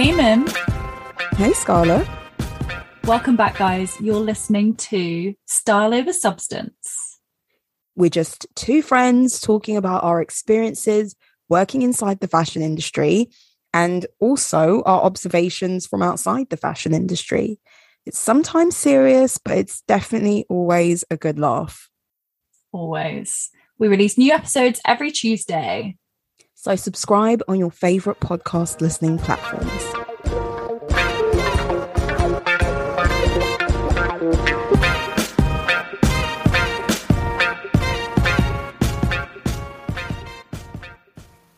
Hey, Mim. Hey, Scarlett. Welcome back, guys. You're listening to Style Over Substance. We're just two friends talking about our experiences working inside the fashion industry and also our observations from outside the fashion industry. It's sometimes serious, but it's definitely always a good laugh. Always. We release new episodes every Tuesday. So subscribe on your favorite podcast listening platforms.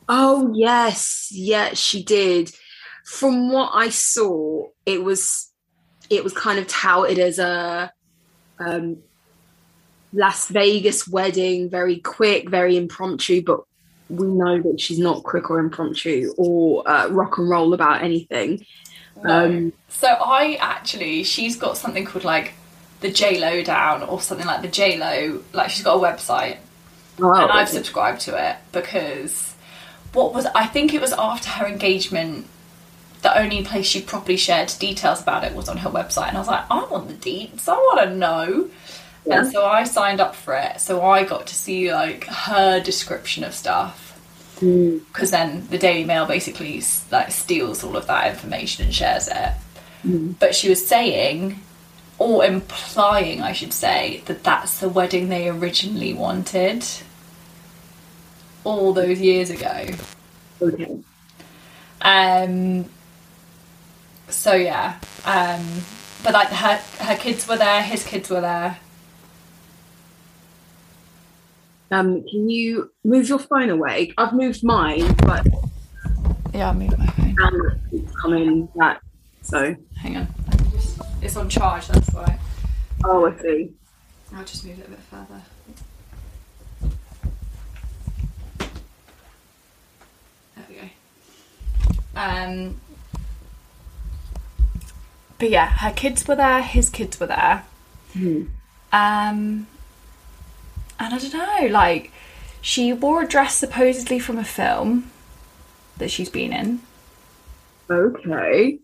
Oh yes, yeah, she did. From what I saw, it was it was kind of touted as a um, Las Vegas wedding, very quick, very impromptu, but we know that she's not quick or impromptu or uh, rock and roll about anything. Um, So I actually, she's got something called like the J Lo down or something like the J Lo. Like she's got a website, oh, and I've subscribed to it because what was I think it was after her engagement. The only place she properly shared details about it was on her website, and I was like, I want the deets. I want to know. Yeah. And so I signed up for it. So I got to see like her description of stuff because then the Daily Mail basically like steals all of that information and shares it. But she was saying, or implying, I should say, that that's the wedding they originally wanted all those years ago. okay. Um. So yeah. Um. But like her her kids were there, his kids were there. Um, can you move your phone away? I've moved mine, but Yeah, I moved my phone. camera keeps coming back. So, Hang on. It's on charge. That's why. oh, I see. I'll just move it a bit further. There we go. Um, but yeah, her kids were there, his kids were there. Um, and I don't know, like, she wore a dress supposedly from a film that she's been in. Okay.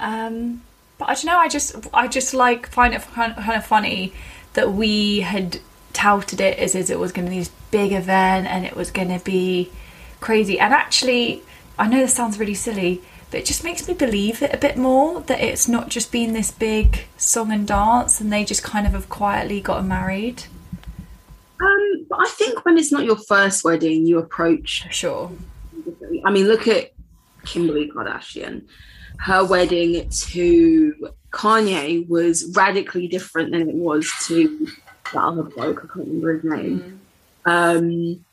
Um, but I don't know. I just, I just like find it kind of funny that we had touted it as, as it was going to be this big event and it was going to be crazy. And actually, I know this sounds really silly, but it just makes me believe it a bit more that it's not just been this big song and dance, and they just kind of have quietly gotten married. I think when it's not your first wedding, you approach. Sure. I mean, look at Kimberly Kardashian. Her wedding to Kanye was radically different than it was to that other bloke. I can't remember his name. Um,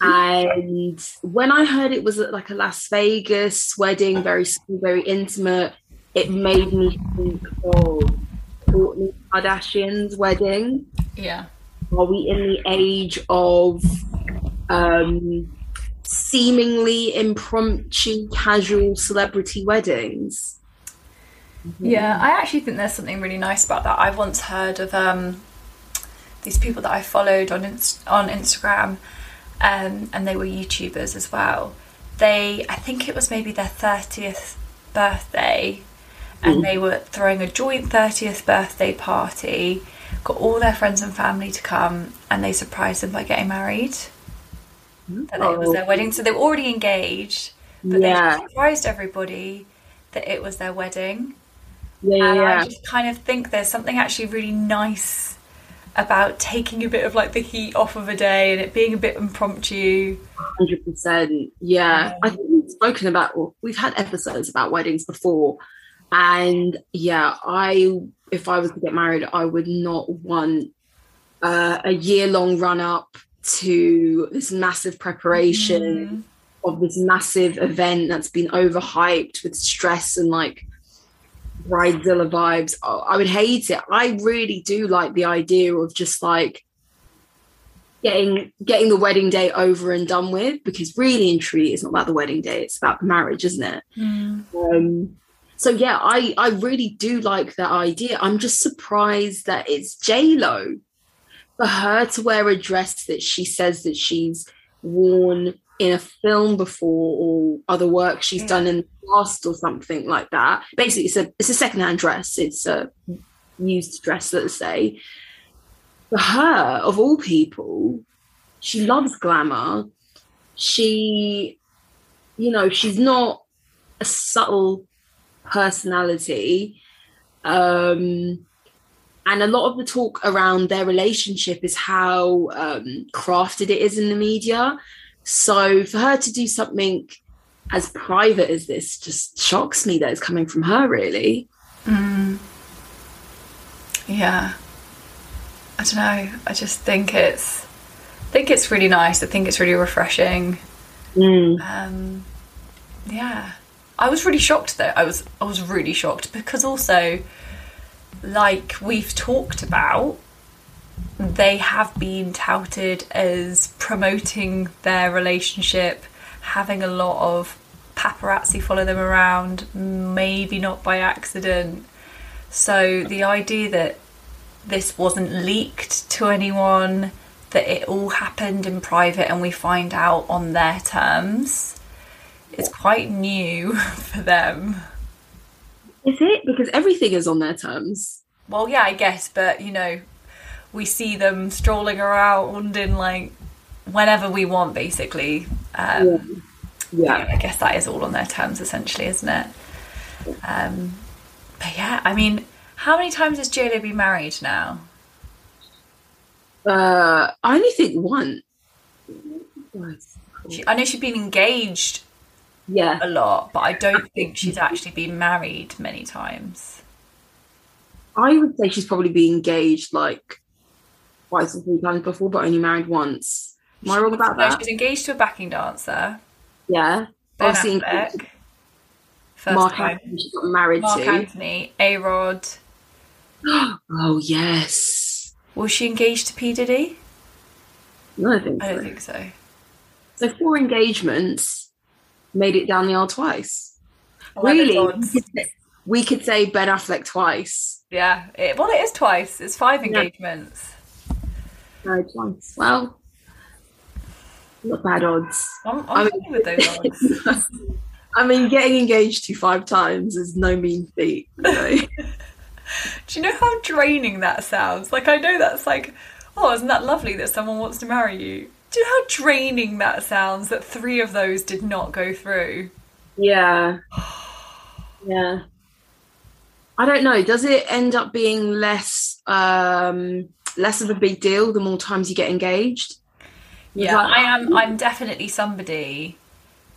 and when I heard it was like a Las Vegas wedding, very very intimate, it made me think of Kourtney Kardashian's wedding Yeah. Are we in the age of um, seemingly impromptu, casual celebrity weddings? Yeah, I actually think there's something really nice about that. I once heard of um, these people that I followed on Inst- on Instagram, um, and they were YouTubers as well. They, I think it was maybe their thirtieth birthday, and they were throwing a joint thirtieth birthday party. Got all their friends and family to come, and they surprised them by getting married. That it was their wedding, so they were already engaged, but Yeah. they surprised everybody that it was their wedding. Yeah, and yeah. I just kind of think there's something actually really nice about taking a bit of like the heat off of a day and it being a bit impromptu. Hundred percent. Yeah, I think we've spoken about. Well, we've had episodes about weddings before, and yeah, I if I was to get married, I would not want uh, a year long run up to this massive preparation of this massive event that's been overhyped with stress and like bridezilla vibes. Oh, I would hate it. I really do like the idea of just like getting getting the wedding day over and done with because really and truly it's not about the wedding day it's about the marriage isn't it um so yeah i i really do like that idea. I'm just surprised that it's j lo for her to wear a dress that she says that she's worn in a film before or other work she's done in the past or something like that. Basically it's a it's a secondhand dress. It's a used dress let's say. For her, of all people, she loves glamour. She, you know, she's not a subtle personality. Um, and a lot of the talk around their relationship is how um, crafted it is in the media. So for her to do something as private as this just shocks me that it's coming from her, really. Mm. Yeah. I don't know. I just think it's I think it's really nice. I think it's really refreshing. Um yeah. I was really shocked though. I was I was really shocked because also like we've talked about they have been touted as promoting their relationship, having a lot of paparazzi follow them around, maybe not by accident. So the idea that this wasn't leaked to anyone, that it all happened in private and we find out on their terms, is quite new for them. Is it? Because everything is on their terms. Well, yeah, I guess, but you know, we see them strolling around in like whenever we want, basically. Um, Yeah. I guess that is all on their terms, essentially, isn't it? Um, but yeah, I mean, how many times has JLo been married now? Uh, I only think one. She, I know she's been engaged Yeah. a lot, but I don't think she's actually been married many times. I would say she's probably been engaged like twice or three times before, but only married once. Am I wrong about No, that? she's engaged to a backing dancer. Yeah. Ben Obviously, Affleck. First Mark time. Anthony she got married Mark to. Anthony, A Rod. Oh yes. Was she engaged to P Diddy? No, I think I so. don't think so. So four engagements made it down the aisle twice. I those really? We could, say, we could say Ben Affleck twice. Yeah. It, well, it is twice. It's five engagements. No, twice. Well, not bad odds. I'm, I I'm mean- with those odds. I mean, getting engaged to five times is no mean feat. You know? Do you know how draining that sounds? Like, I know that's like, oh, isn't that lovely that someone wants to marry you? Do you know how draining that sounds that three of those did not go through? Yeah. Yeah. I don't know. Does it end up being less um less of a big deal the more times you get engaged? Yeah, Like- I am. I'm definitely somebody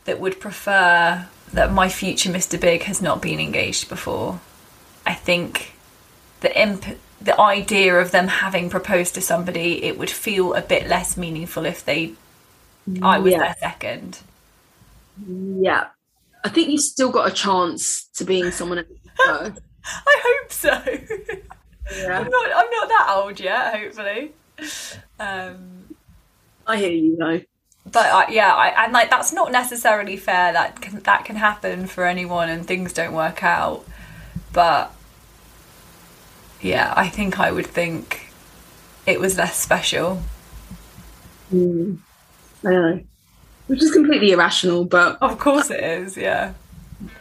that would prefer that my future Mr. Big has not been engaged before. I think the imp- the idea of them having proposed to somebody, it would feel a bit less meaningful if they, I was Yeah. their second. Yeah. I think you've still got a chance to being someone else. I hope so. Yeah. I'm not. I'm not that old yet. Hopefully. Um, I hear you though. but I, yeah, I, and like that's not necessarily fair. That can, that can happen for anyone, and things don't work out. But yeah, I think I would think it was less special. Mm. I know. Which is completely irrational, but Of course, it is. Yeah.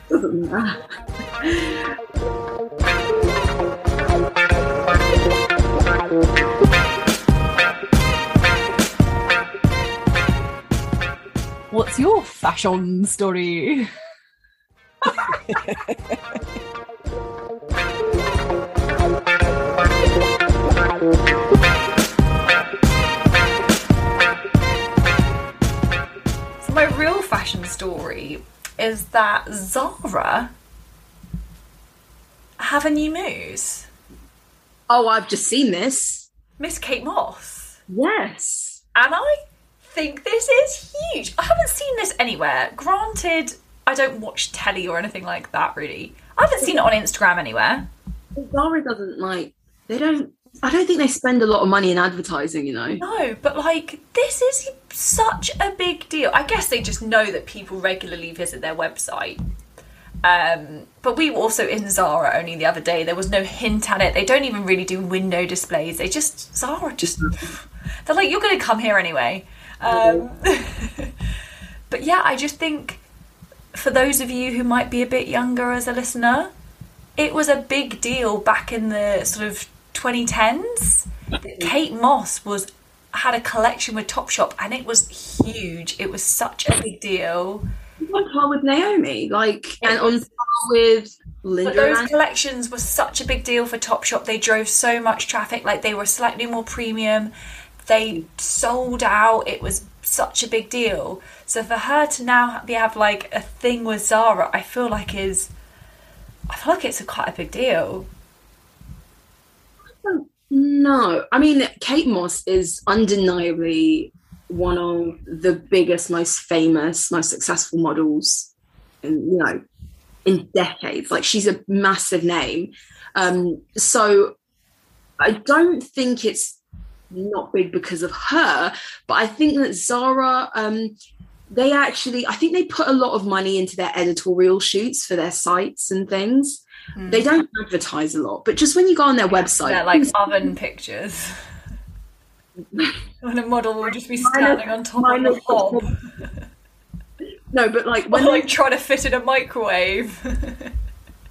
doesn't matter. What's your fashion story? So my real fashion story is that Zara have a new muse. Oh, I've just seen this. Miss Kate Moss. Yes. And I think this is huge. I haven't seen this anywhere. Granted, I don't watch telly or anything like that really. I haven't seen it on Instagram anywhere. Zara doesn't like. They don't. I don't think they spend a lot of money in advertising. You know. No, but like this is such a big deal. I guess they just know that people regularly visit their website. Um, but we were also in Zara only the other day. There was no hint at it. They don't even really do window displays. They just Zara just they're like you're going to come here anyway. Um, but yeah, I just think for those of you who might be a bit younger as a listener, it was a big deal back in the sort of 2010s. Kate Moss was had a collection with Topshop and it was huge. It was such a big deal. On par with Naomi, like, and on par with Linda. But those collections were such a big deal for Topshop. They drove so much traffic. Like they were slightly more premium. They sold out. It was such a big deal. So for her to now be have like a thing with Zara, I feel like is, I feel like it's a quite a big deal. No, I mean Kate Moss is undeniably one of the biggest, most famous, most successful models, in you know, in decades. Like she's a massive name. Um, so I don't think it's not big because of her, but I think that Zara, um, they actually, I think they put a lot of money into their editorial shoots for their sites and things. They don't advertise a lot, but just when you go on their website, They're like oven pictures. when a model will just be standing on top of is- hob, no, but like or when like trying to fit in a microwave.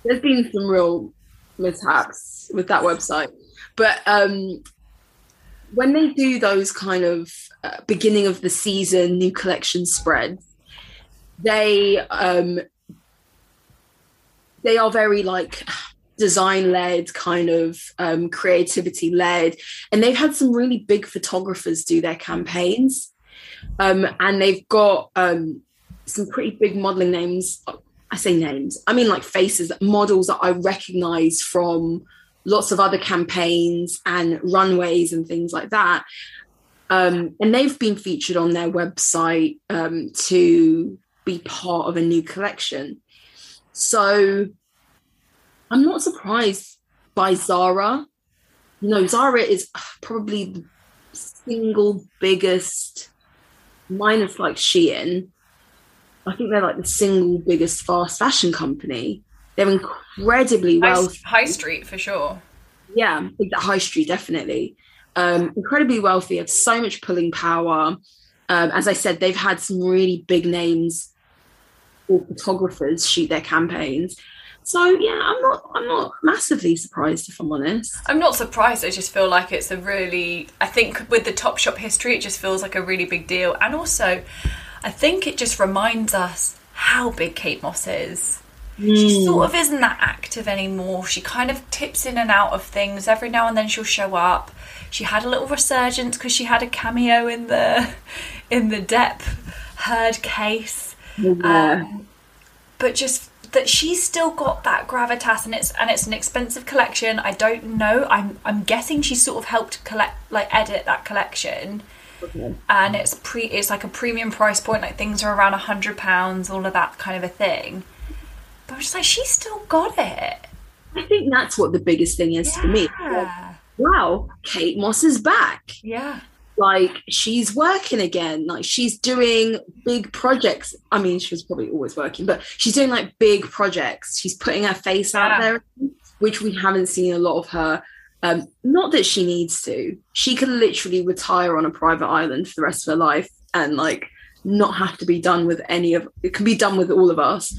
there's been some real mishaps with that website but um when they do those kind of uh, beginning of the season new collection spreads they um they are very like design led kind of um creativity led and they've had some really big photographers do their campaigns um and they've got um some pretty big modeling names I say names, I mean like faces, models that I recognize from lots of other campaigns and runways and things like that. Um, and they've been featured on their website um, to be part of a new collection. So I'm not surprised by Zara. You know, Zara is probably the single biggest, minus like Shein, I think they're like the single biggest fast fashion company. They're incredibly well, high street for sure. yeah, the high street definitely. Um, incredibly wealthy, have so much pulling power. Um, as I said, they've had some really big names photographers shoot their campaigns. So yeah, I'm not I'm not massively surprised if I'm honest. I'm not surprised. I just feel like it's a really. I think with the Topshop history, it just feels like a really big deal. And also, I think it just reminds us how big Kate Moss is. She hmm. sort of isn't that active anymore. She kind of tips in and out of things. Every now and then she'll show up. She had a little resurgence because she had a cameo in the in the Depp Heard case. Um, but just that she's still got that gravitas and it's and it's an expensive collection. I don't know. I'm i'm guessing she sort of helped collect like edit that collection. And it's pre it's like a premium price point like things are around a hundred pounds all of that kind of a thing. But i'm just like she's still got it. I think that's what the biggest thing is for me. yeah. Wow, Kate Moss is back. yeah like she's working again. Like she's doing big projects. I mean she was probably always working but she's doing like big projects. She's putting her face out Yeah. there which we haven't seen a lot of her. Um not that she needs to. She can literally retire on a private island for the rest of her life and like not have to be done with any of it can be done with all of us.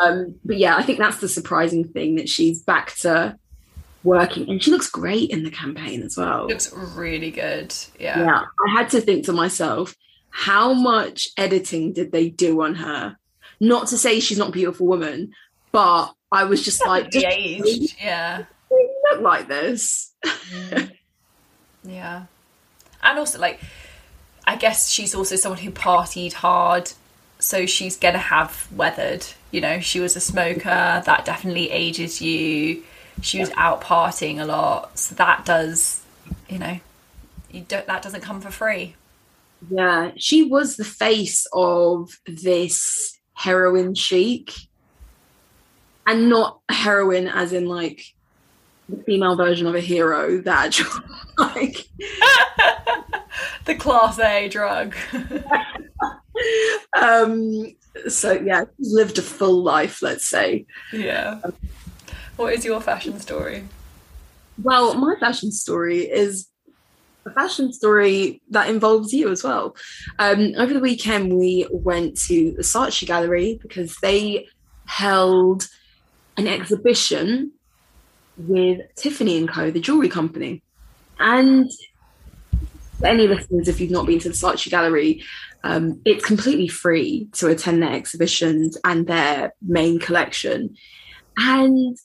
Um but yeah i think that's the surprising thing that she's back to working and she looks great in the campaign as well. Looks really good yeah, yeah i had to think to myself how much editing did they do on her? Not to say she's not a beautiful woman but i was just like the age yeah. Look like this. Mm. Yeah. And also, like, I guess she's also someone who partied hard, so she's gonna have weathered. You know, she was a smoker, that definitely ages you. She was out partying a lot, so that does, you know, you don't that doesn't come for free. Yeah, she was the face of this heroin chic, and not heroin as in like the female version of a hero that like the class A drug. um so yeah lived a full life let's say yeah what is your fashion story well my fashion story is a fashion story that involves you as well um over the weekend we went to the Saatchi gallery because they held an exhibition with Tiffany and Co, the jewelry company. And any listeners, if you've not been to the Saatchi Gallery, um, it's completely free to attend their exhibitions and their main collection. And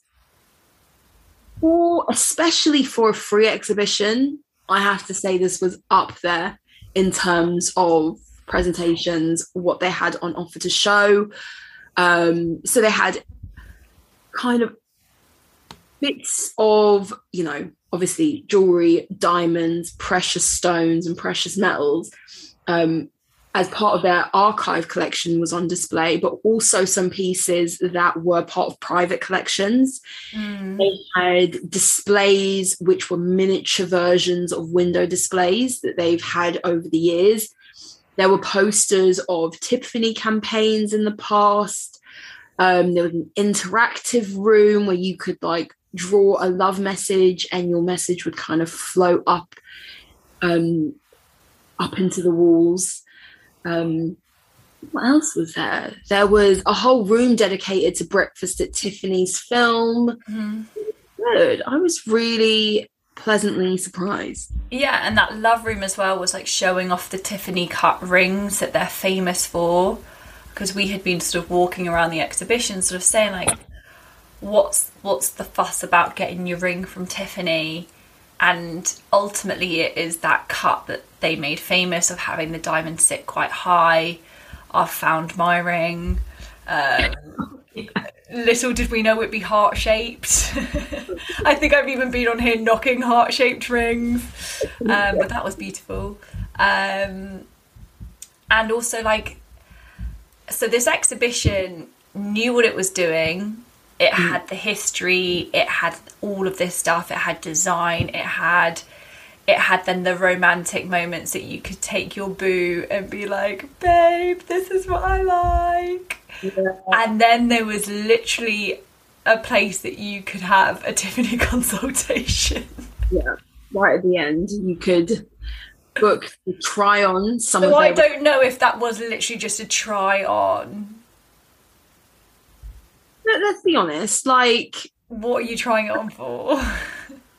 for especially for a free exhibition, I have to say this was up there in terms of presentations, what they had on offer to show. Um, so they had kind of bits of, you know, obviously jewelry, diamonds, precious stones, and precious metals. Um, as part of their archive collection was on display, but also some pieces that were part of private collections. Mm. They had displays which were miniature versions of window displays that they've had over the years. There were posters of Tiffany campaigns in the past. Um, there was an interactive room where you could like draw a love message and your message would kind of float up um, up into the walls. Um, what else was there? There was a whole room dedicated to Breakfast at Tiffany's film. Mm-hmm. Good. I was really pleasantly surprised. Yeah, and that love room as well was like showing off the Tiffany cut rings that they're famous for. Because we had been sort of walking around the exhibition, sort of saying like, what's what's the fuss about getting your ring from Tiffany? And ultimately, it is that cut that they made famous of having the diamond sit quite high. I've found my ring. Um, little did we know it'd be heart shaped. I think I've even been on here knocking heart shaped rings, um, but that was beautiful. Um, and also, like, so this exhibition knew what it was doing it mm. had the history, it had all of this stuff, it had design, it had it had then the romantic moments that you could take your boo and be like, babe, this is what I like. Yeah. And then there was literally a place that you could have a Tiffany consultation. Yeah, right at the end, you could book the try on some so I don't know if that was literally just a try on let's be honest, like what are you trying it on for?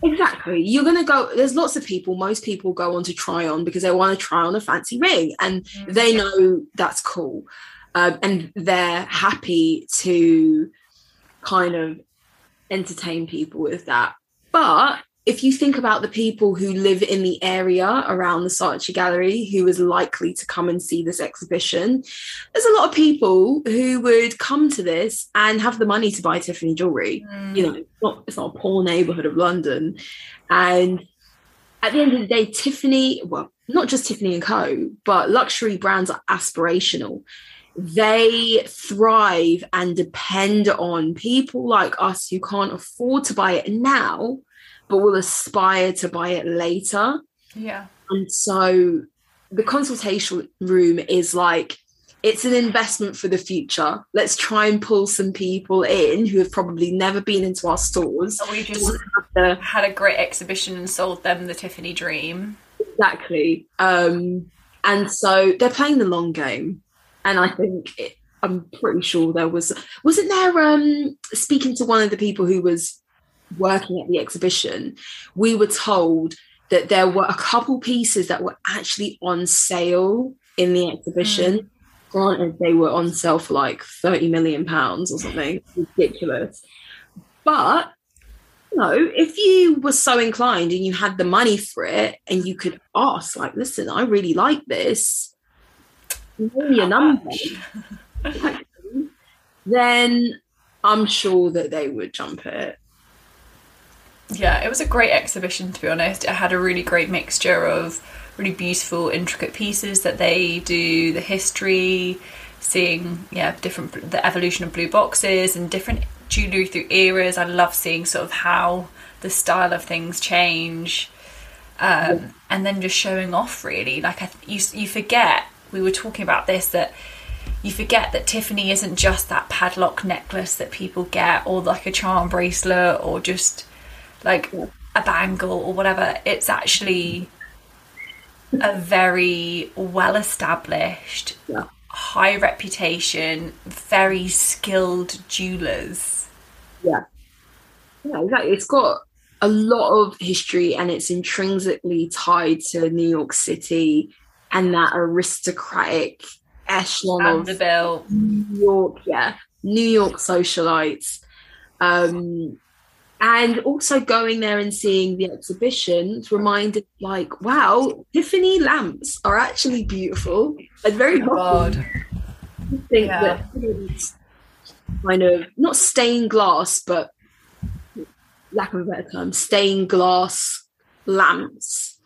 Exactly. You're going to go, there's lots of people, most people go on to try on because they want to try on a fancy ring and mm-hmm. they know that's cool. Um, and they're happy to kind of entertain people with that. But if you think about the people who live in the area around the Saatchi Gallery who is likely to come and see this exhibition, there's a lot of people who would come to this and have the money to buy Tiffany jewelry. Mm. You know, it's not, it's not a poor neighborhood of London. And at the end of the day, Tiffany, well, not just Tiffany and Co., but luxury brands are aspirational. They thrive and depend on people like us who can't afford to buy it now but will aspire to buy it later. Yeah. And so the consultation room is like, it's an investment for the future. Let's try and pull some people in who have probably never been into our stores. So we just to... had a great exhibition and sold them the Tiffany dream. Exactly. Um, and so they're playing the long game. And I think it, I'm pretty sure there was wasn't there um speaking to one of the people who was working at the exhibition, we were told that there were a couple pieces that were actually on sale in the exhibition. Mm. Granted, they were on sale for like 30 million pounds or something ridiculous. But you know, if you were so inclined and you had the money for it and you could ask, like, listen, I really like this, give me a number, then I'm sure that they would jump it. Yeah, it was a great exhibition to be honest. It had a really great mixture of really beautiful, intricate pieces that they do, the history, seeing yeah different the evolution of blue boxes and different jewelry through eras. I love seeing sort of how the style of things change, um, and then just showing off. Really, like I, you you forget we were talking about this that you forget that Tiffany isn't just that padlock necklace that people get, or like a charm bracelet, or just like a bangle or whatever. It's actually a very well established, yeah. high reputation, very skilled jewelers. Yeah. Yeah, exactly. It's got a lot of history and it's intrinsically tied to New York City and that aristocratic echelon Vanderbilt. of New York, yeah, New York socialites. Um, and also going there and seeing the exhibitions reminded like wow tiffany lamps are actually beautiful and very hard I think yeah. that kind of not stained glass but lack of a better term stained glass lamps.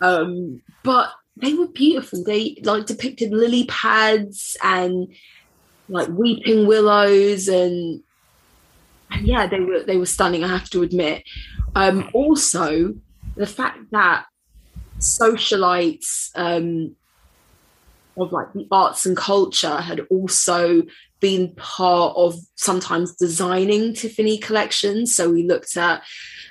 Um but they were beautiful. They like depicted lily pads and like weeping willows and and yeah, they were they were stunning. I have to admit. Um, also, the fact that socialites um, of like the arts and culture had also been part of sometimes designing Tiffany collections. So we looked at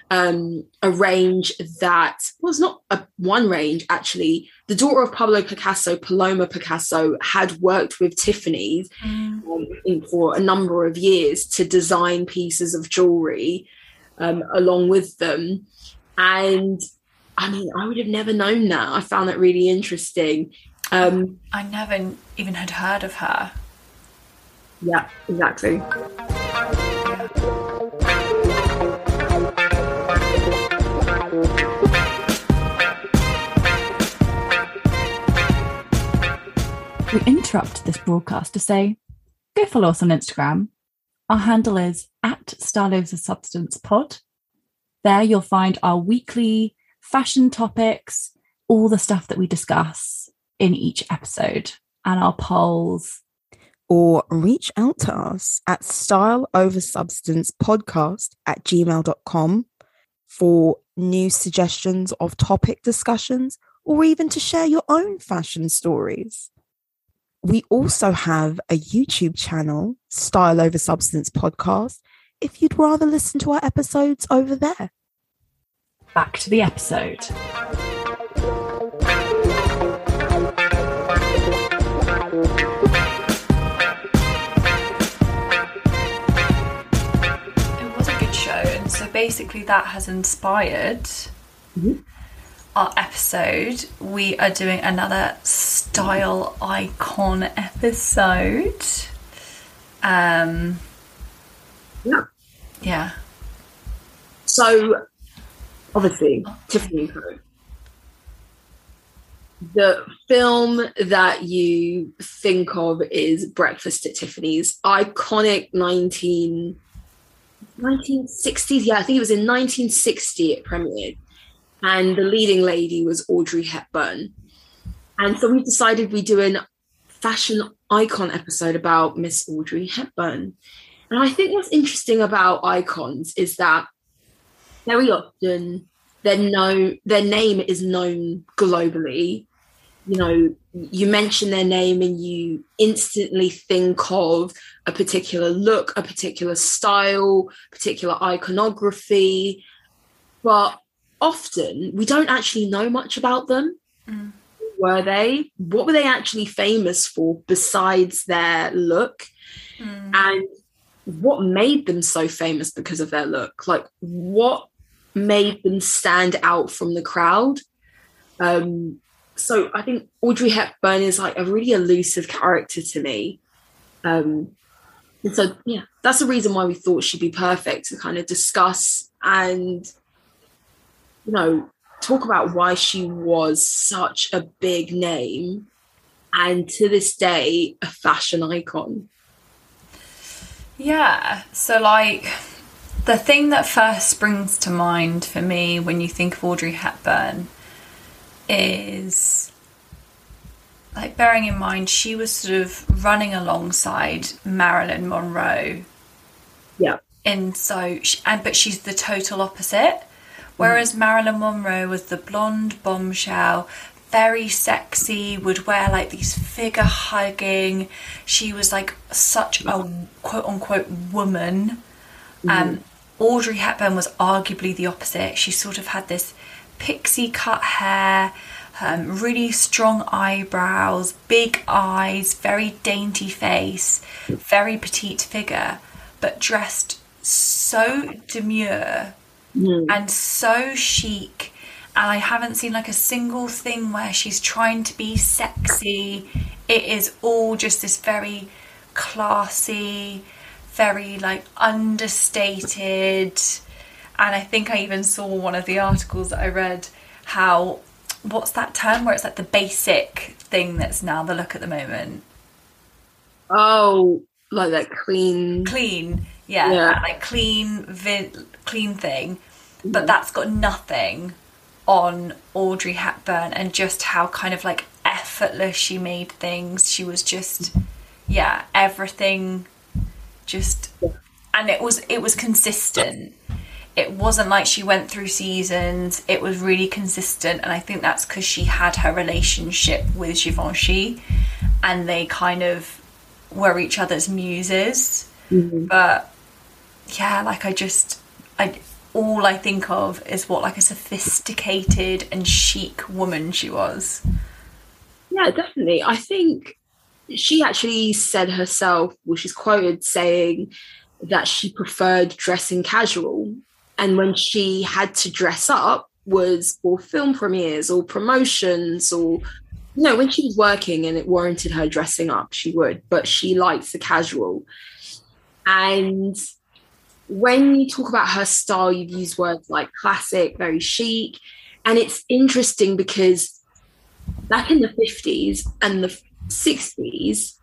um, a range that was not a one range actually. The daughter of Pablo Picasso, Paloma Picasso, had worked with Tiffany's mm. um, for a number of years to design pieces of jewelry um, along with them. And I mean, I would have never known that. I found that really interesting. Um, I never even had heard of her. Yeah, exactly. We interrupt this broadcast to say go follow us on Instagram. Our handle is at Style Over Substance Pod. There you'll find our weekly fashion topics, all the stuff that we discuss in each episode, and our polls. Or reach out to us at Style Over Substance Podcast at gmail.com for new suggestions of topic discussions or even to share your own fashion stories. We also have a YouTube channel, Style Over Substance Podcast, if you'd rather listen to our episodes over there. Back to the episode. It was a good show, and so basically that has inspired. Mm-hmm our episode, we are doing another style icon episode. Um, yeah. Yeah. So, obviously, Tiffany. The film that you think of is Breakfast at Tiffany's, iconic 19, 1960s. Yeah, I think it was in 1960 it premiered and the leading lady was Audrey Hepburn. And so we decided we'd do a fashion icon episode about Miss Audrey Hepburn. And I think what's interesting about icons is that very often their their name is known globally. You know, you mention their name and you instantly think of a particular look, a particular style, particular iconography. But often we don't actually know much about them. Mm. Were they? What were they actually famous for besides their look? Mm. And what made them so famous because of their look? Like, what made them stand out from the crowd? Um, so I think Audrey Hepburn is like a really elusive character to me. Um, and so, yeah, that's the reason why we thought she'd be perfect to kind of discuss and you know talk about why she was such a big name and to this day a fashion icon. Yeah so like the thing that first springs to mind for me when you think of audrey hepburn is like bearing in mind she was sort of running alongside marilyn monroe yeah. and so she, and but she's the total opposite whereas marilyn monroe was the blonde bombshell very sexy would wear like these figure hugging. She was like such a quote unquote woman. Mm. um audrey hepburn was arguably the opposite. She sort of had this pixie cut hair um, really strong eyebrows, big eyes, very dainty face, very petite figure, but dressed so demure mm. and so chic. And I haven't seen like a single thing where she's trying to be sexy. It is all just this very classy, very like understated. And I think I even saw one of the articles that I read how what's that term where it's like the basic thing that's now the look at the moment? Oh, like that clean, clean, yeah, yeah. like clean, vi- clean thing. But that's got nothing on Audrey Hepburn and just how kind of like effortless she made things. She was just, yeah, everything, just, and it was it was consistent it wasn't like she went through seasons. It was really consistent, and I think that's because she had her relationship with Givenchy, and they kind of were each other's muses. Mm-hmm. But yeah, like I just, I all I think of is what like a sophisticated and chic woman she was. Yeah, definitely. I think she actually said herself, well, she's quoted saying that she preferred dressing casual and when she had to dress up was for film premieres or promotions or you know when she was working and it warranted her dressing up she would but she likes the casual and when you talk about her style you've used words like classic very chic and it's interesting because back in the 50s and the 60s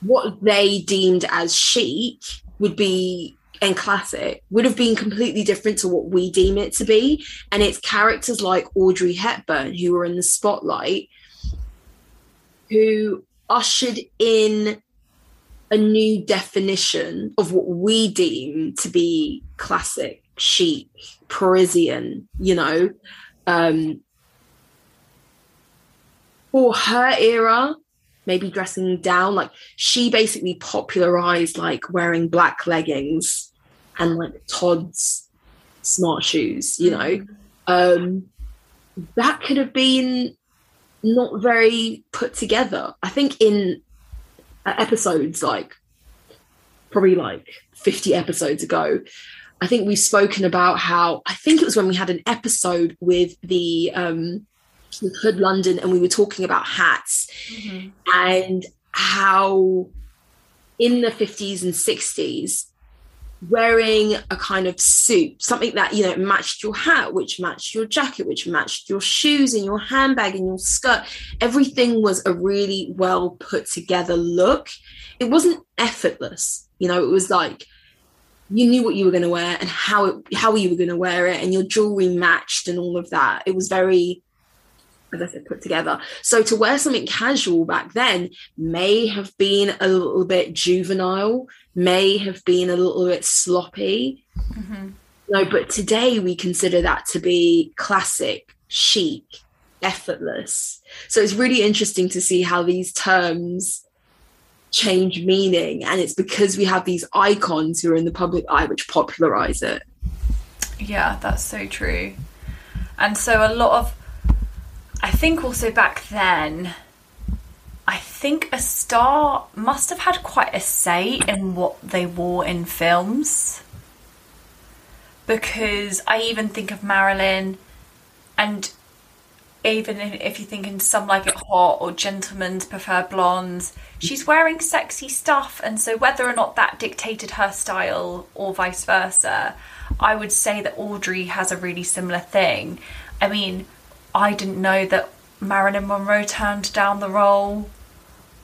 what they deemed as chic would be and classic would have been completely different to what we deem it to be. And it's characters like Audrey Hepburn who were in the spotlight who ushered in a new definition of what we deem to be classic, chic, Parisian, you know. Um, for her era, maybe dressing down, like she basically popularized like wearing black leggings and like Tod's smart shoes, you know. Um, that could have been not very put together. I think in episodes like probably like 50 episodes ago, I think we've spoken about how I think it was when we had an episode with the um with Hood London and we were talking about hats mm-hmm. and how in the 50s and 60s wearing a kind of suit, something that, you know, matched your hat, which matched your jacket, which matched your shoes and your handbag and your skirt. Everything was a really well put together look. It wasn't effortless, you know, it was like you knew what you were going to wear and how it, how you were going to wear it and your jewelry matched and all of that. It was very as I said, put together. So to wear something casual back then may have been a little bit juvenile, may have been a little bit sloppy. Mm-hmm. No, but today we consider that to be classic, chic, effortless. So it's really interesting to see how these terms change meaning. And it's because we have these icons who are in the public eye which popularize it. Yeah, that's so true. And so a lot of I think also back then, I think a star must have had quite a say in what they wore in films. Because I even think of Marilyn, and even if you think in some like it hot or gentlemen's prefer blondes, she's wearing sexy stuff, and so whether or not that dictated her style or vice versa, I would say that Audrey has a really similar thing. I mean, I didn't know that Marilyn Monroe turned down the role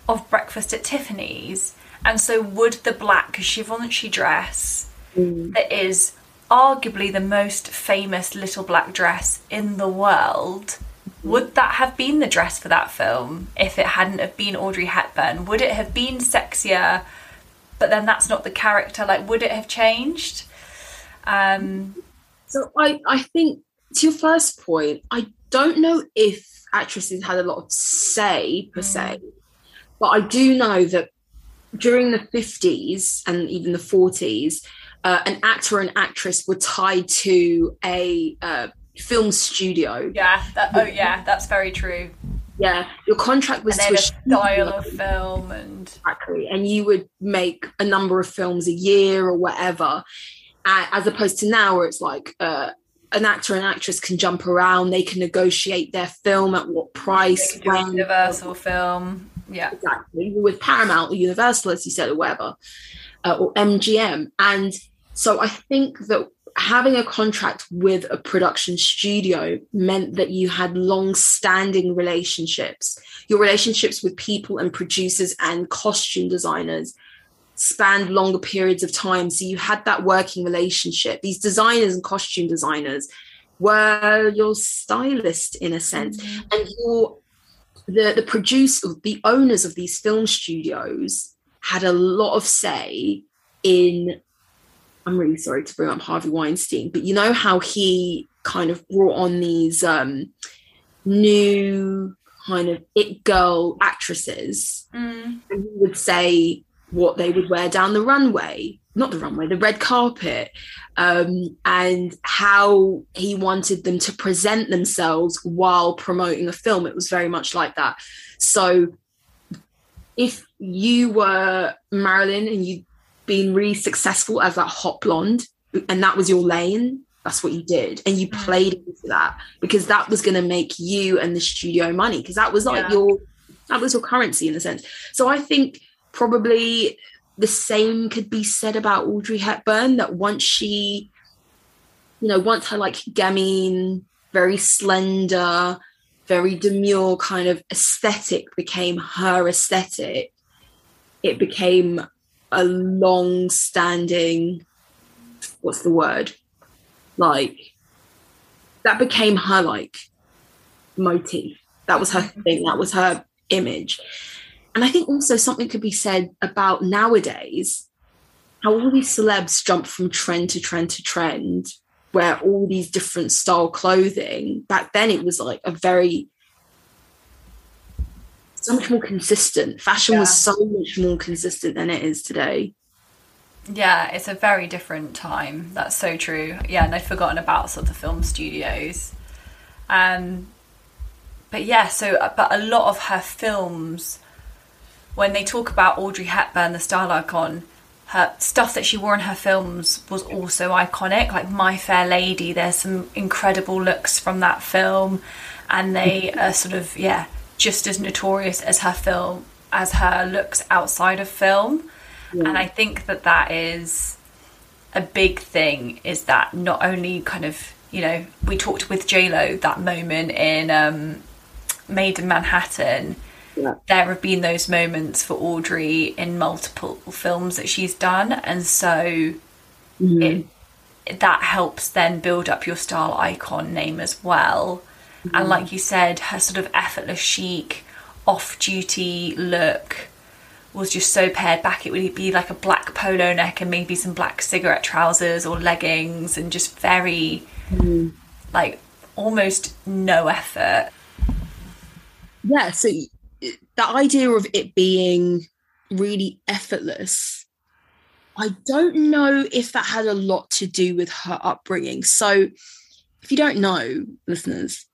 of Breakfast at Tiffany's, and so would the black Givenchy dress Mm. that is arguably the most famous little black dress in the world. Would that have been the dress for that film if it hadn't have been Audrey Hepburn? Would it have been sexier? But then that's not the character. Like would it have changed? Um So I, I think to your first point, I don't know if actresses had a lot of say per se, but I do know that during the 50s and even the 40s, uh, an actor and actress were tied to a uh, film studio. yeah that oh yeah that's very true Yeah, your contract was and to a a style of film and Exactly. And you would make a number of films a year or whatever, as opposed to now where it's like uh, an actor and actress can jump around, they can negotiate their film at what price, when. universal film yeah Exactly. With Paramount or Universal, as you said, or whatever, uh, or MGM. And so I think that having a contract with a production studio meant that you had long standing relationships. Your relationships with people and producers and costume designers spanned longer periods of time. So you had that working relationship. These designers and costume designers were your stylist in a sense. And your the the producer the owners of these film studios had a lot of say in I'm really sorry to bring up Harvey Weinstein, but you know how he kind of brought on these um, new kind of it girl actresses, Mm. and he would say what they would wear down the runway, not the runway, the red carpet, um, and how he wanted them to present themselves while promoting a film. It was very much like that. So if you were Marilyn and you'd been really successful as that hot blonde, and that was your lane, that's what you did. And you played into that because that was going to make you and the studio money because that was like Yeah. your that was your currency in a sense. So I think probably the same could be said about Audrey Hepburn that once she, you know, once her like gamine, very slender, very demure kind of aesthetic became her aesthetic, it became a long standing, what's the word? Like, that became her like motif. That was her thing. That was her image. And I think also something could be said about nowadays how all these celebs jump from trend to trend to trend, where all these different style clothing. Back then, it was like a very so much more consistent. Fashion Yeah. was so much more consistent than it is today. Yeah, it's a very different time. That's so true. Yeah, and I'd forgotten about sort of the film studios. Um, but yeah, so uh, but a lot of her films, when they talk about Audrey Hepburn, the style icon, her stuff that she wore in her films was also iconic. Like My Fair Lady, there's some incredible looks from that film, and they are sort of yeah just as notorious as her film as her looks outside of film. And I think that that is a big thing. Is that not only kind of you know we talked with J Lo that moment in um, Maid in Manhattan. Yeah. There have been those moments for Audrey in multiple films that she's done, and so mm-hmm. it, that helps then build up your style icon name as well. And mm-hmm. like you said, her sort of effortless chic, off duty look was just so pared back. It would be like a black polo neck and maybe some black cigarette trousers or leggings, and just very mm-hmm. like almost no effort. yeah so the idea of it being really effortless i don't know if that had a lot to do with her upbringing. So if you don't know listeners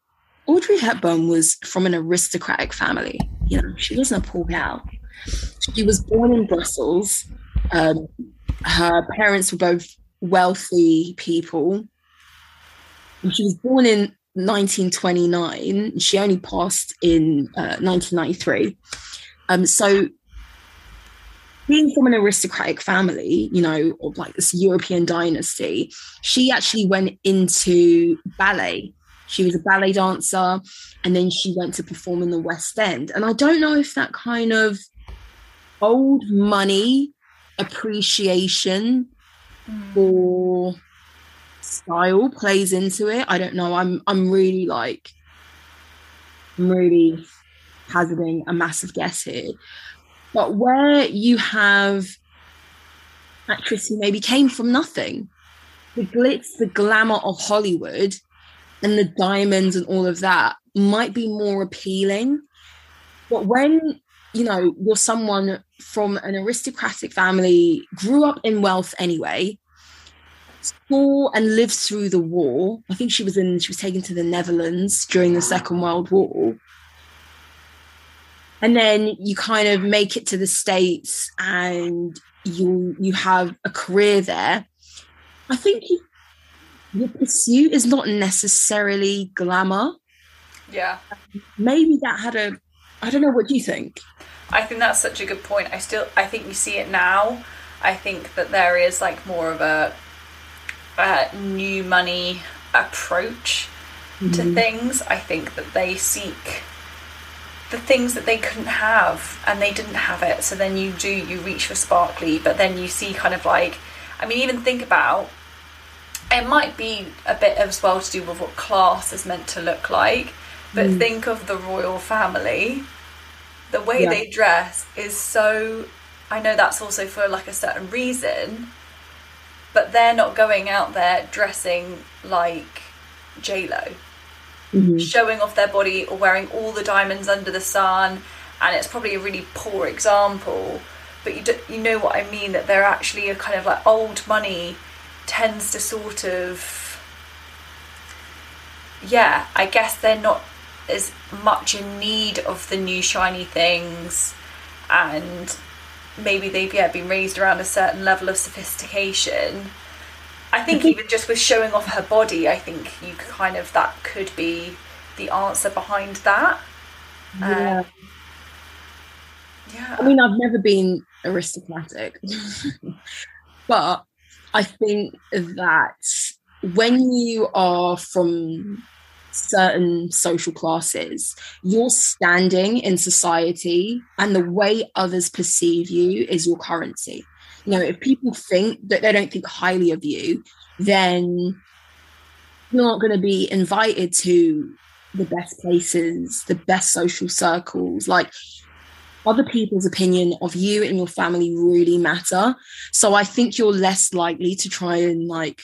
audrey hepburn was from an aristocratic family. You know she wasn't a poor gal she was born in brussels. Um, her parents were both wealthy people. And she was born in 1929. She only passed in uh, 1993. Um, so being from an aristocratic family, you know, of like this European dynasty, she actually went into ballet. She was a ballet dancer and then she went to perform in the West End. And I don't know if that kind of old money appreciation mm. for style plays into it. I don't know. I'm I'm really like I'm really hazarding a massive guess here. But where you have actress who maybe came from nothing, the glitz, the glamour of Hollywood and the diamonds and all of that might be more appealing. But when you know you're someone from an aristocratic family, grew up in wealth anyway, saw and lived through the war. I think she was in she was taken to the Netherlands during the Second World War. And then you kind of make it to the states and you you have a career there. I think you, your pursuit is not necessarily glamour. Yeah. Maybe that had a i don't know what do you think? I think that's such a good point. I still i think you see it now. I think that there is like more of a, new money approach mm-hmm. to things i think that they seek the things that they couldn't have and they didn't have it so then you do you reach for sparkly but then you see kind of like i mean even think about it might be a bit as well to do with what class is meant to look like but mm. think of the royal family the way yeah. they dress is so i know that's also for like a certain reason but they're not going out there dressing like j lo mm-hmm. showing off their body or wearing all the diamonds under the sun. And it's probably a really poor example, but you do, you know what I mean. That they're actually a kind of like old money tends to sort of yeah, I guess they're not as much in need of the new shiny things and maybe they've yeah been raised around a certain level of sophistication I think even just with showing off her body, I think you kind of that could be the answer behind that. Yeah. Um, yeah. I mean, I've never been aristocratic, but I think that when you are from certain social classes, your standing in society and the way others perceive you is your currency. You know if people think that they don't think highly of you then you're not going to be invited to the best places the best social circles. Like other people's opinion of you and your family really matter. So i think you're less likely to try and like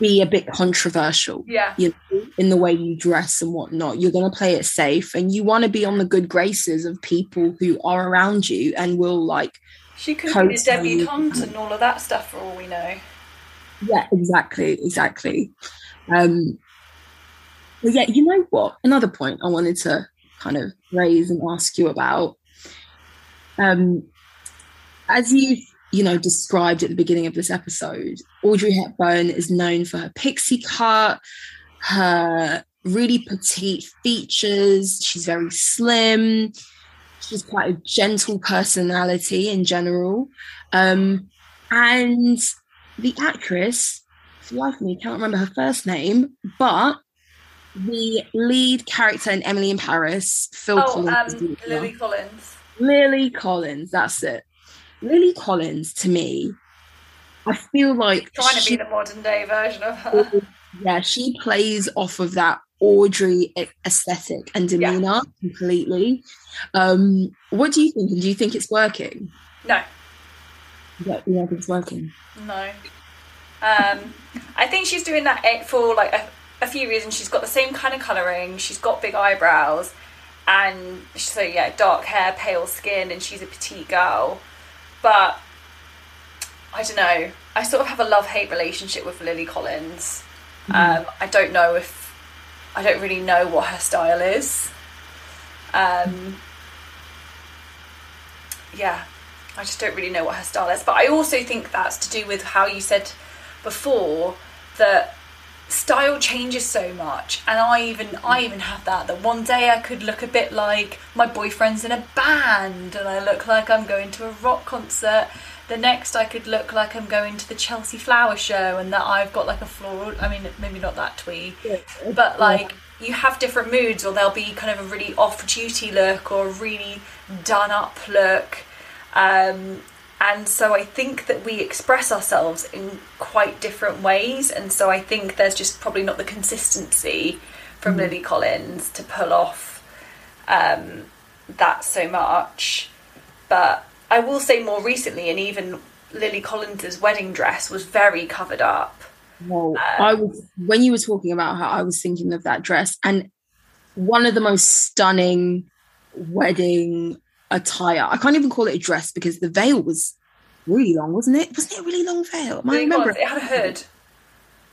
be a bit controversial. Yeah. You know, in the way you dress and whatnot. You're going to play it safe and you want to be on the good graces of people who are around you and will like. She could be a debutante and all of that stuff for all we know. Yeah, exactly. Exactly. Um, but yeah, you know what? Another point I wanted to kind of raise and ask you about. Um, as you you know, described at the beginning of this episode, Audrey Hepburn is known for her pixie cut, her really petite features. She's very slim. She's quite a gentle personality in general. Um, and the actress, for life of me, can't remember her first name, but the lead character in Emily in Paris, Phil oh, Collins. Um, Lily Collins. Lily Collins, that's it. Lily Collins to me, I feel like trying she, to be the modern day version of her. Yeah, she plays off of that Audrey aesthetic and demeanor yeah. completely. Um, what do you think? And do you think it's working? No. Yeah, think it's working? No. Um, I think she's doing that for like a, a few reasons. She's got the same kind of colouring. She's got big eyebrows, and so yeah, dark hair, pale skin, and she's a petite girl. But I don't know. I sort of have a love hate relationship with Lily Collins. Mm. Um, I don't know if I don't really know what her style is. Um, yeah, I just don't really know what her style is. But I also think that's to do with how you said before that style changes so much and i even i even have that that one day i could look a bit like my boyfriend's in a band and i look like i'm going to a rock concert. The next i could look like i'm going to the chelsea flower show and that i've got like a floral i mean maybe not that twee but like you have different moods or there'll be kind of a really off duty look or a really done up look. Um, and so I think that we express ourselves in quite different ways. And so I think there's just probably not the consistency from mm. Lily Collins to pull off um, that so much. But I will say more recently, and even Lily Collins's wedding dress was very covered up. Well, um, I was when you were talking about her, I was thinking of that dress, and one of the most stunning wedding attire. I can't even call it a dress because the veil was really long, wasn't it? Wasn't it a really long veil? I remember. It had a hood.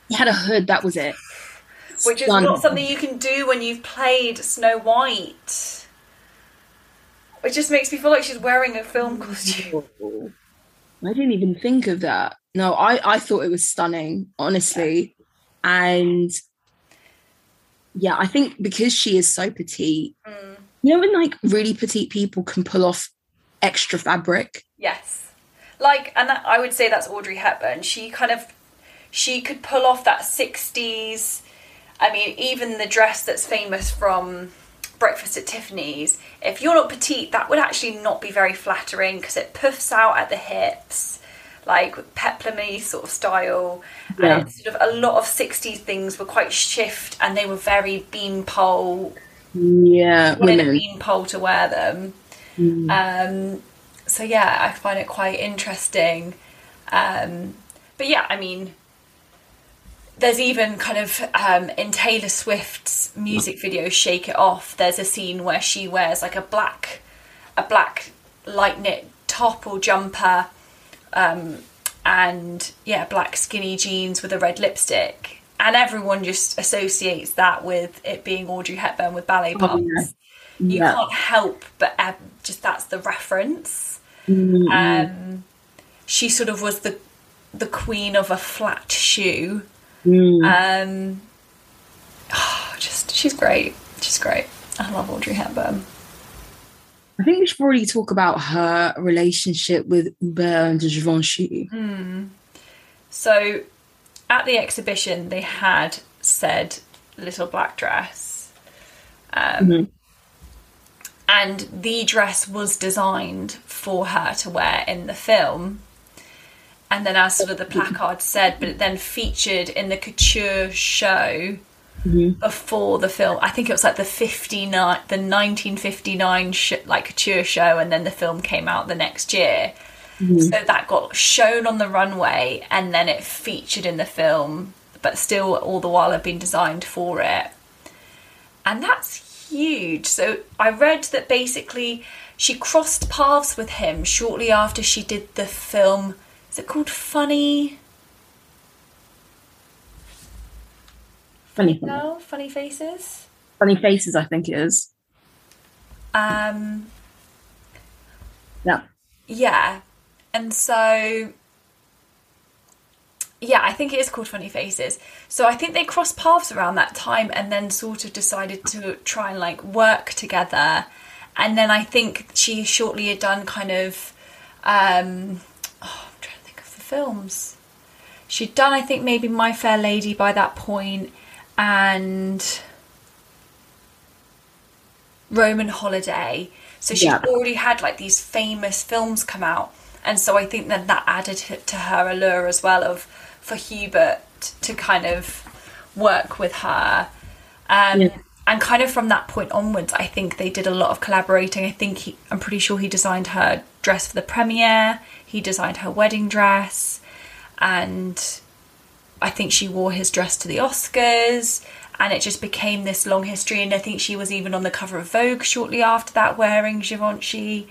It had a hood. That was it. Which is not something you can do when you've played Snow White. It just makes me feel like she's wearing a film costume. I didn't even think of that. No, I, I thought it was stunning, honestly. Yeah. And yeah, I think because she is so petite, mm you know when like really petite people can pull off extra fabric? Yes. Like and that, i would say that's audrey hepburn. She kind of she could pull off that 60s i mean even the dress that's famous from breakfast at tiffany's. If you're not petite that would actually not be very flattering because it puffs out at the hips like peplum sort of style. Yeah. and sort of a lot of 60s things were quite shift and they were very beanpole yeah, women. being pole to wear them. Mm. Um, so yeah, I find it quite interesting. Um, but yeah, I mean, there's even kind of um, in Taylor Swift's music video "Shake It Off." There's a scene where she wears like a black, a black light knit top or jumper, um, and yeah, black skinny jeans with a red lipstick and everyone just associates that with it being Audrey Hepburn with ballet pumps. Oh, yeah. You yeah. can't help but um, just that's the reference. Mm-hmm. Um, she sort of was the the queen of a flat shoe. Mm. Um, oh, just she's great. She's great. I love Audrey Hepburn. I think we should probably talk about her relationship with Hubert de Givenchy. Mm. So at the exhibition they had said little black dress um, mm-hmm. and the dress was designed for her to wear in the film and then as sort of the placard said but it then featured in the couture show mm-hmm. before the film i think it was like the 59 the 1959 sh- like couture show and then the film came out the next year Mm-hmm. So that got shown on the runway and then it featured in the film, but still all the while had been designed for it. And that's huge. So I read that basically she crossed paths with him shortly after she did the film. Is it called Funny? Funny. No, Funny Faces. Funny Faces, I think it is. Um. Yeah. Yeah, and so yeah, I think it is called Funny Faces. So I think they crossed paths around that time and then sort of decided to try and like work together. And then I think she shortly had done kind of um oh, I'm trying to think of the films. She'd done I think maybe My Fair Lady by that point and Roman Holiday. So she'd yeah. already had like these famous films come out and so I think that that added to her allure as well of for Hubert to kind of work with her. Um, yeah. And kind of from that point onwards, I think they did a lot of collaborating. I think he, I'm pretty sure he designed her dress for the premiere. He designed her wedding dress, and I think she wore his dress to the Oscars. And it just became this long history. And I think she was even on the cover of Vogue shortly after that, wearing Givenchy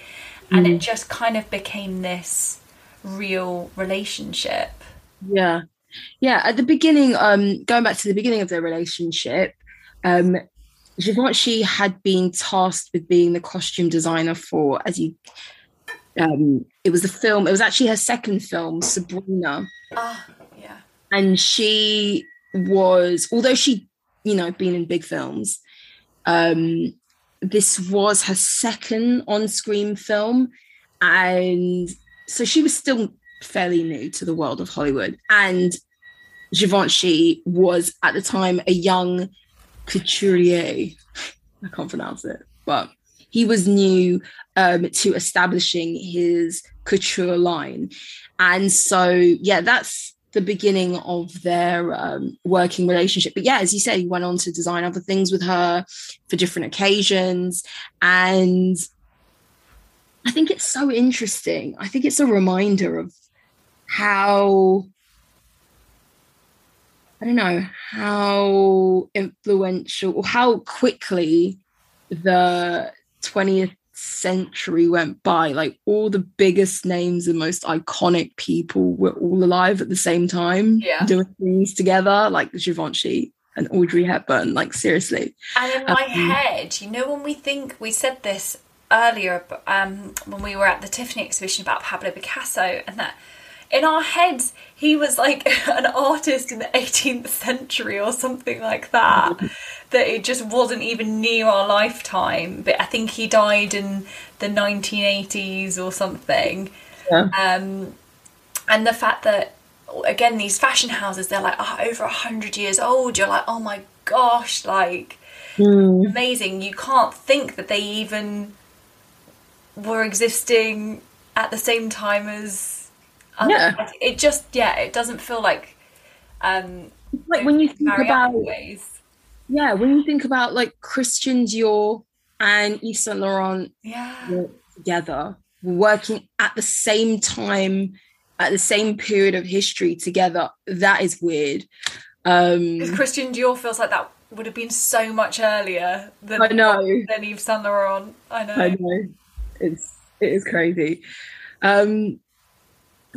and mm. it just kind of became this real relationship. Yeah. Yeah at the beginning um going back to the beginning of their relationship um Givenchy had been tasked with being the costume designer for as you um it was the film it was actually her second film Sabrina. Ah yeah. And she was although she you know been in big films um this was her second on-screen film and so she was still fairly new to the world of hollywood. And Givenchy was at the time a young couturier. I can't pronounce it but he was new um, to establishing his couture line. And so yeah that's the beginning of their um, working relationship. But yeah, as you say, he went on to design other things with her for different occasions. And I think it's so interesting. I think it's a reminder of how, I don't know, how influential or how quickly the 20th century went by, like all the biggest names and most iconic people were all alive at the same time, yeah. doing things together, like Givenchy and Audrey Hepburn. Like seriously. And in my um, head, you know, when we think we said this earlier, um, when we were at the Tiffany exhibition about Pablo Picasso, and that in our heads he was like an artist in the 18th century or something like that that it just wasn't even near our lifetime but i think he died in the 1980s or something yeah. um, and the fact that again these fashion houses they're like oh, over 100 years old you're like oh my gosh like mm. amazing you can't think that they even were existing at the same time as yeah. It just yeah, it doesn't feel like um like when you think about ways. yeah, when you think about like Christian Dior and Yves Saint Laurent yeah. together, working at the same time at the same period of history together, that is weird. Um Christian Dior feels like that would have been so much earlier than I know than Yves Saint Laurent. I know. I know. It's it is crazy. Um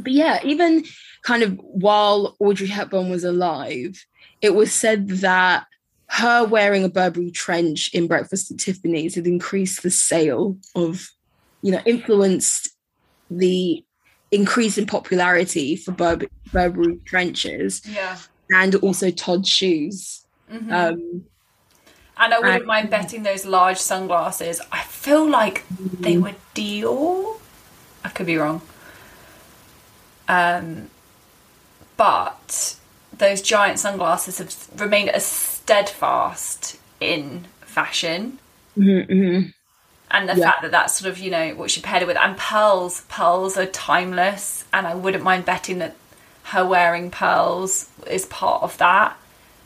but yeah, even kind of while Audrey Hepburn was alive, it was said that her wearing a Burberry trench in Breakfast at Tiffany's had increased the sale of, you know, influenced the increase in popularity for Bur- Burberry trenches. Yeah. And also Tod's shoes. Mm-hmm. Um, and I wouldn't and, mind betting those large sunglasses. I feel like mm-hmm. they were Dior. I could be wrong. Um, but those giant sunglasses have remained as steadfast in fashion. Mm-hmm. And the yeah. fact that that's sort of, you know, what she paired it with. And pearls, pearls are timeless. And I wouldn't mind betting that her wearing pearls is part of that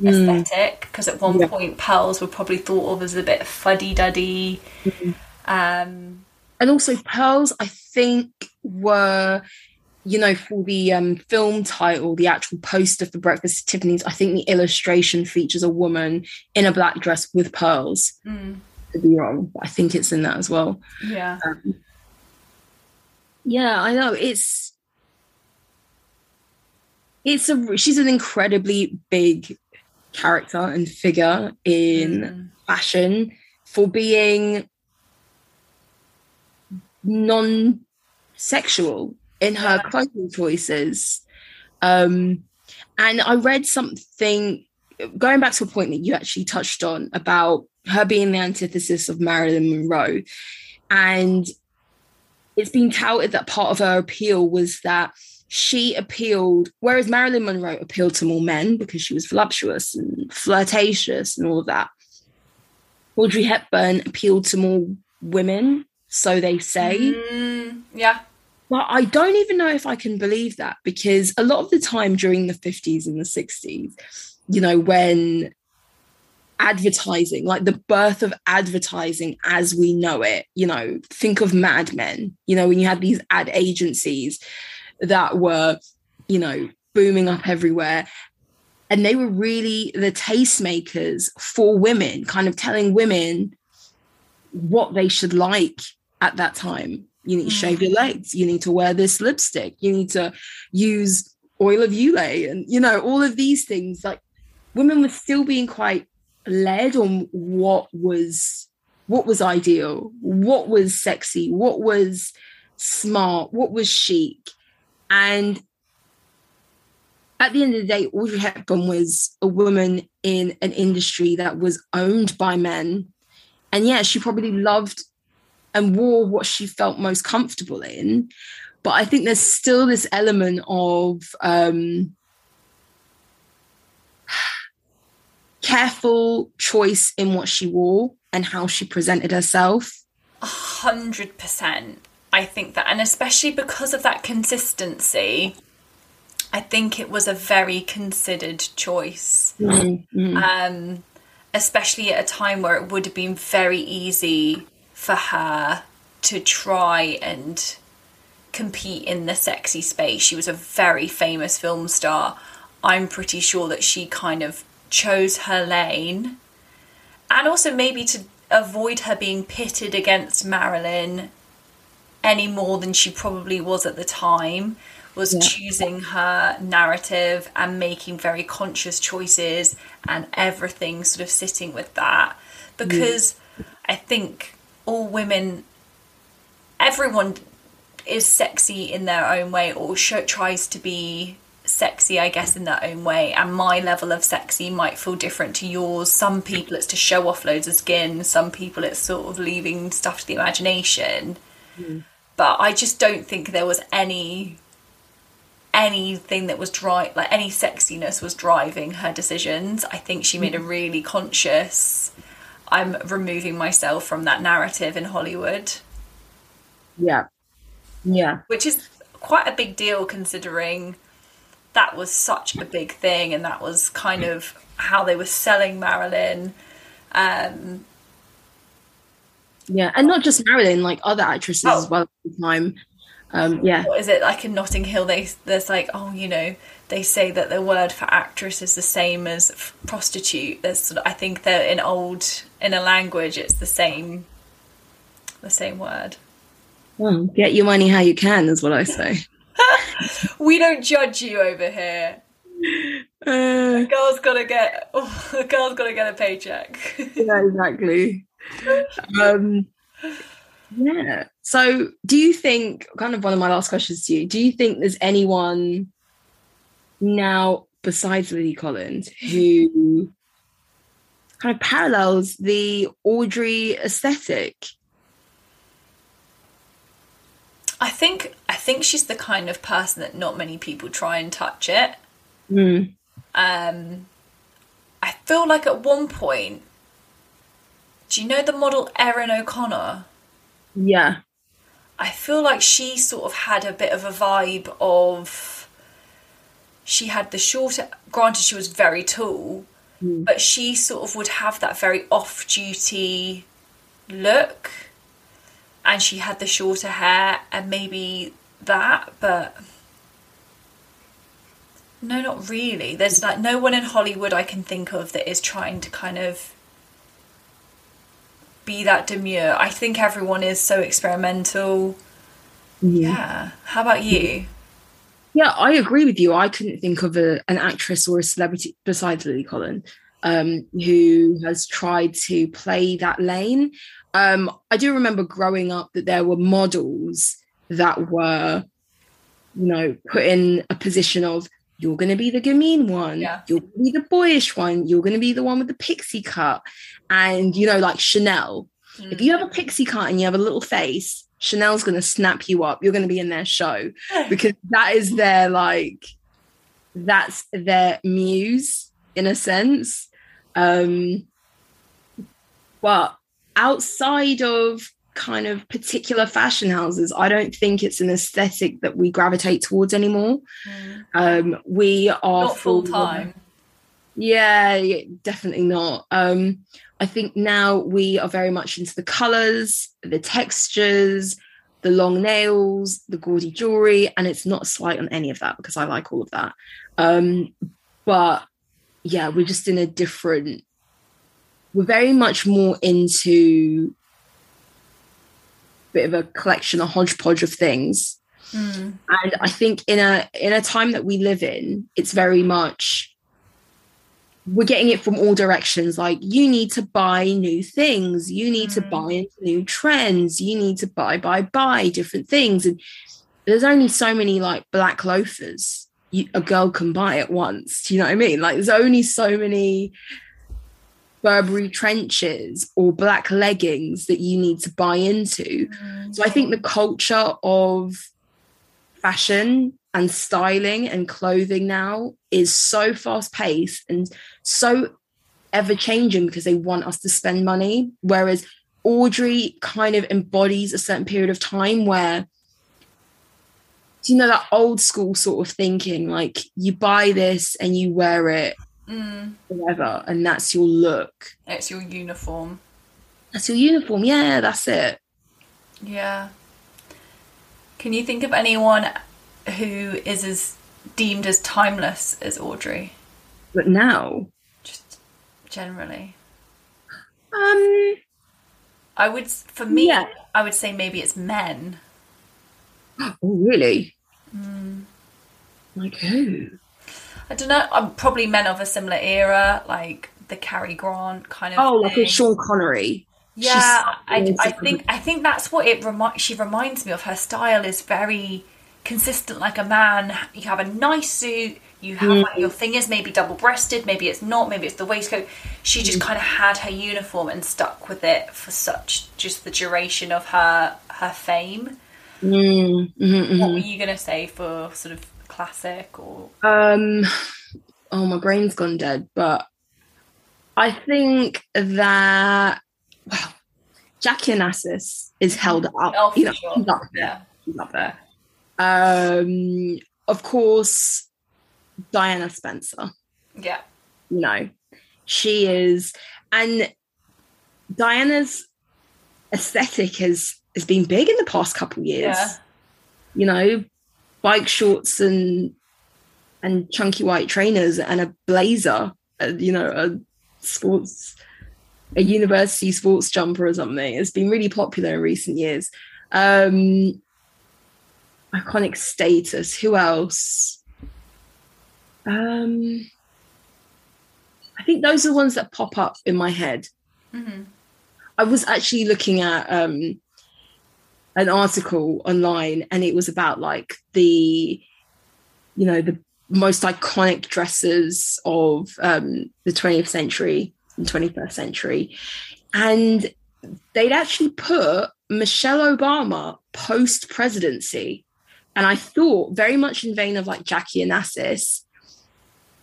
mm. aesthetic. Because at one yeah. point, pearls were probably thought of as a bit fuddy duddy. Mm-hmm. Um, and also, pearls, I think, were you know, for the um, film title, the actual poster for Breakfast at Tiffany's, I think the illustration features a woman in a black dress with pearls. Mm. To be wrong, but I think it's in that as well. Yeah. Um, yeah, I know. It's it's a she's an incredibly big character and figure in mm. fashion for being non-sexual in her clothing choices. Um, and I read something going back to a point that you actually touched on about her being the antithesis of Marilyn Monroe. And it's been touted that part of her appeal was that she appealed, whereas Marilyn Monroe appealed to more men because she was voluptuous and flirtatious and all of that. Audrey Hepburn appealed to more women, so they say. Mm, yeah. But I don't even know if I can believe that because a lot of the time during the 50s and the 60s, you know, when advertising, like the birth of advertising as we know it, you know, think of Mad Men, you know, when you had these ad agencies that were, you know, booming up everywhere. And they were really the tastemakers for women, kind of telling women what they should like at that time you need to shave your mm. legs. You need to wear this lipstick. You need to use oil of Olay and you know all of these things. Like women were still being quite led on what was what was ideal what was sexy what was smart what was chic. And at the end of the day, Audrey Hepburn was a woman in an industry that was owned by men. And yeah, she probably loved and wore what she felt most comfortable in. But I think there's still this element of um, careful choice in what she wore and how she presented herself. A hundred percent. I think that, and especially because of that consistency, I think it was a very considered choice. Mm-hmm. Um, especially at a time where it would have been very easy for her to try and compete in the sexy space. She was a very famous film star. I'm pretty sure that she kind of chose her lane. And also maybe to avoid her being pitted against Marilyn any more than she probably was at the time was yeah. choosing her narrative and making very conscious choices and everything sort of sitting with that mm. because yeah. I think all women everyone is sexy in their own way or tries to be sexy I guess in their own way. And my level of sexy might feel different to yours. Some people it's to show off loads of skin. Some people it's sort of leaving stuff to the imagination. Mm but I just don't think there was any anything that was dry like any sexiness was driving her decisions. I think she made a mm. really conscious I'm removing myself from that narrative in Hollywood. Yeah. Yeah. Which is quite a big deal considering that was such a big thing and that was kind of how they were selling Marilyn. Um, yeah, and not just Marilyn, like other actresses oh. as well at the time. Um, yeah. What is it like in Notting Hill? They there's like oh you know they say that the word for actress is the same as f- prostitute. There's sort of, I think that in old in a language it's the same the same word. Well, get your money how you can is what I say. we don't judge you over here. Uh, a girl's gotta get oh, a girl's gotta get a paycheck. yeah, exactly um, yeah. So, do you think, kind of one of my last questions to you, do you think there's anyone now besides Lily Collins who kind of parallels the Audrey aesthetic? I think I think she's the kind of person that not many people try and touch it. Mm. Um, I feel like at one point do you know the model Erin O'Connor? Yeah. I feel like she sort of had a bit of a vibe of. She had the shorter. Granted, she was very tall, mm. but she sort of would have that very off-duty look, and she had the shorter hair and maybe that, but no, not really. There's like no one in Hollywood I can think of that is trying to kind of be that demure. I think everyone is so experimental. Yeah. yeah. How about you? Yeah, I agree with you. I couldn't think of a, an actress or a celebrity besides Lily Collin um, who has tried to play that lane. Um, I do remember growing up that there were models that were, you know, put in a position of you're going to be the gamine one, yeah. you're going to be the boyish one, you're going to be the one with the pixie cut, and you know, like Chanel. Mm. If you have a pixie cut and you have a little face, Chanel's going to snap you up. You're going to be in their show because that is their like, that's their muse in a sense. Um, but outside of kind of particular fashion houses, I don't think it's an aesthetic that we gravitate towards anymore. Mm. Um, we are full time. Yeah, yeah, definitely not. Um, I think now we are very much into the colors, the textures, the long nails, the gaudy jewelry, and it's not a slight on any of that because I like all of that. Um, but yeah, we're just in a different. We're very much more into a bit of a collection, a hodgepodge of things. Mm. And I think in a in a time that we live in, it's very much we're getting it from all directions like you need to buy new things you need mm. to buy into new trends you need to buy buy buy different things and there's only so many like black loafers you, a girl can buy at once. Do you know what I mean? Like there's only so many Burberry trenches or black leggings that you need to buy into. Mm. So I think the culture of fashion and styling and clothing now is so fast paced and so ever changing because they want us to spend money. Whereas Audrey kind of embodies a certain period of time where you know that old school sort of thinking like you buy this and you wear it mm. forever and that's your look. It's your uniform. That's your uniform. Yeah that's it. Yeah. Can you think of anyone who is as deemed as timeless as audrey but now just generally um I would, for me, yeah. I would say maybe it's men. Oh, really? Mm. Like who? I don't know. I'm probably men of a similar era, like the Cary Grant kind of. Oh, thing. like a Sean Connery. Yeah, I, I think I think that's what it remi- she reminds me of. Her style is very consistent, like a man. You have a nice suit, you have mm. like your thing is maybe double breasted, maybe it's not, maybe it's the waistcoat. She just mm. kind of had her uniform and stuck with it for such just the duration of her her fame. Mm. Mm-hmm, what were you gonna say for sort of classic or? Um, oh, my brain's gone dead, but I think that well, Jackie Onassis is held up. Oh, you know, sure. she's up there. Yeah. She's up there. Um, of course, Diana Spencer. Yeah. You know, she is, and Diana's aesthetic has has been big in the past couple years. Yeah. You know, bike shorts and and chunky white trainers and a blazer, uh, you know, a sports a university sports jumper or something. It's been really popular in recent years. Um iconic status. Who else? Um, I think those are the ones that pop up in my head. Mm-hmm. I was actually looking at um, an article online, and it was about like the, you know, the most iconic dresses of um, the 20th century and 21st century, and they'd actually put Michelle Obama post presidency. And I thought very much in vein of like Jackie Onassis,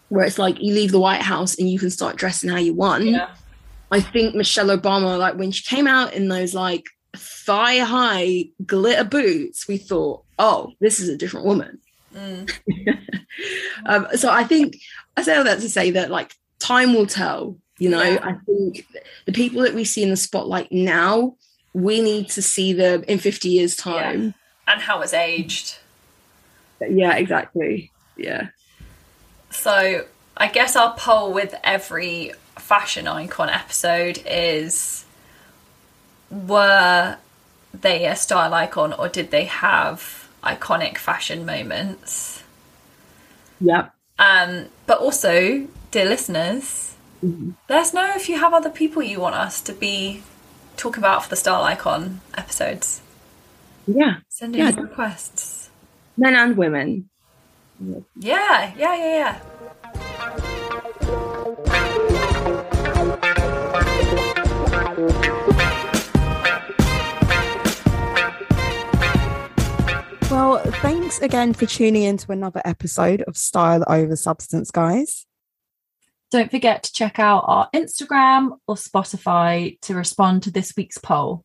where it's like you leave the White House and you can start dressing how you want. Yeah. I think Michelle Obama, like when she came out in those like thigh high glitter boots, we thought, oh, this is a different woman. Mm. um, so I think I say all that to say that like time will tell. You know, yeah. I think the people that we see in the spotlight now, we need to see them in 50 years' time. Yeah. And how it's aged. Yeah, exactly. Yeah. So I guess our poll with every fashion icon episode is were they a style icon or did they have iconic fashion moments? Yeah. Um, but also, dear listeners, mm-hmm. let us know if you have other people you want us to be talking about for the style icon episodes. Yeah. Send in yeah. requests. Men and women. Yeah, yeah, yeah, yeah. Well, thanks again for tuning in to another episode of Style Over Substance, guys. Don't forget to check out our Instagram or Spotify to respond to this week's poll.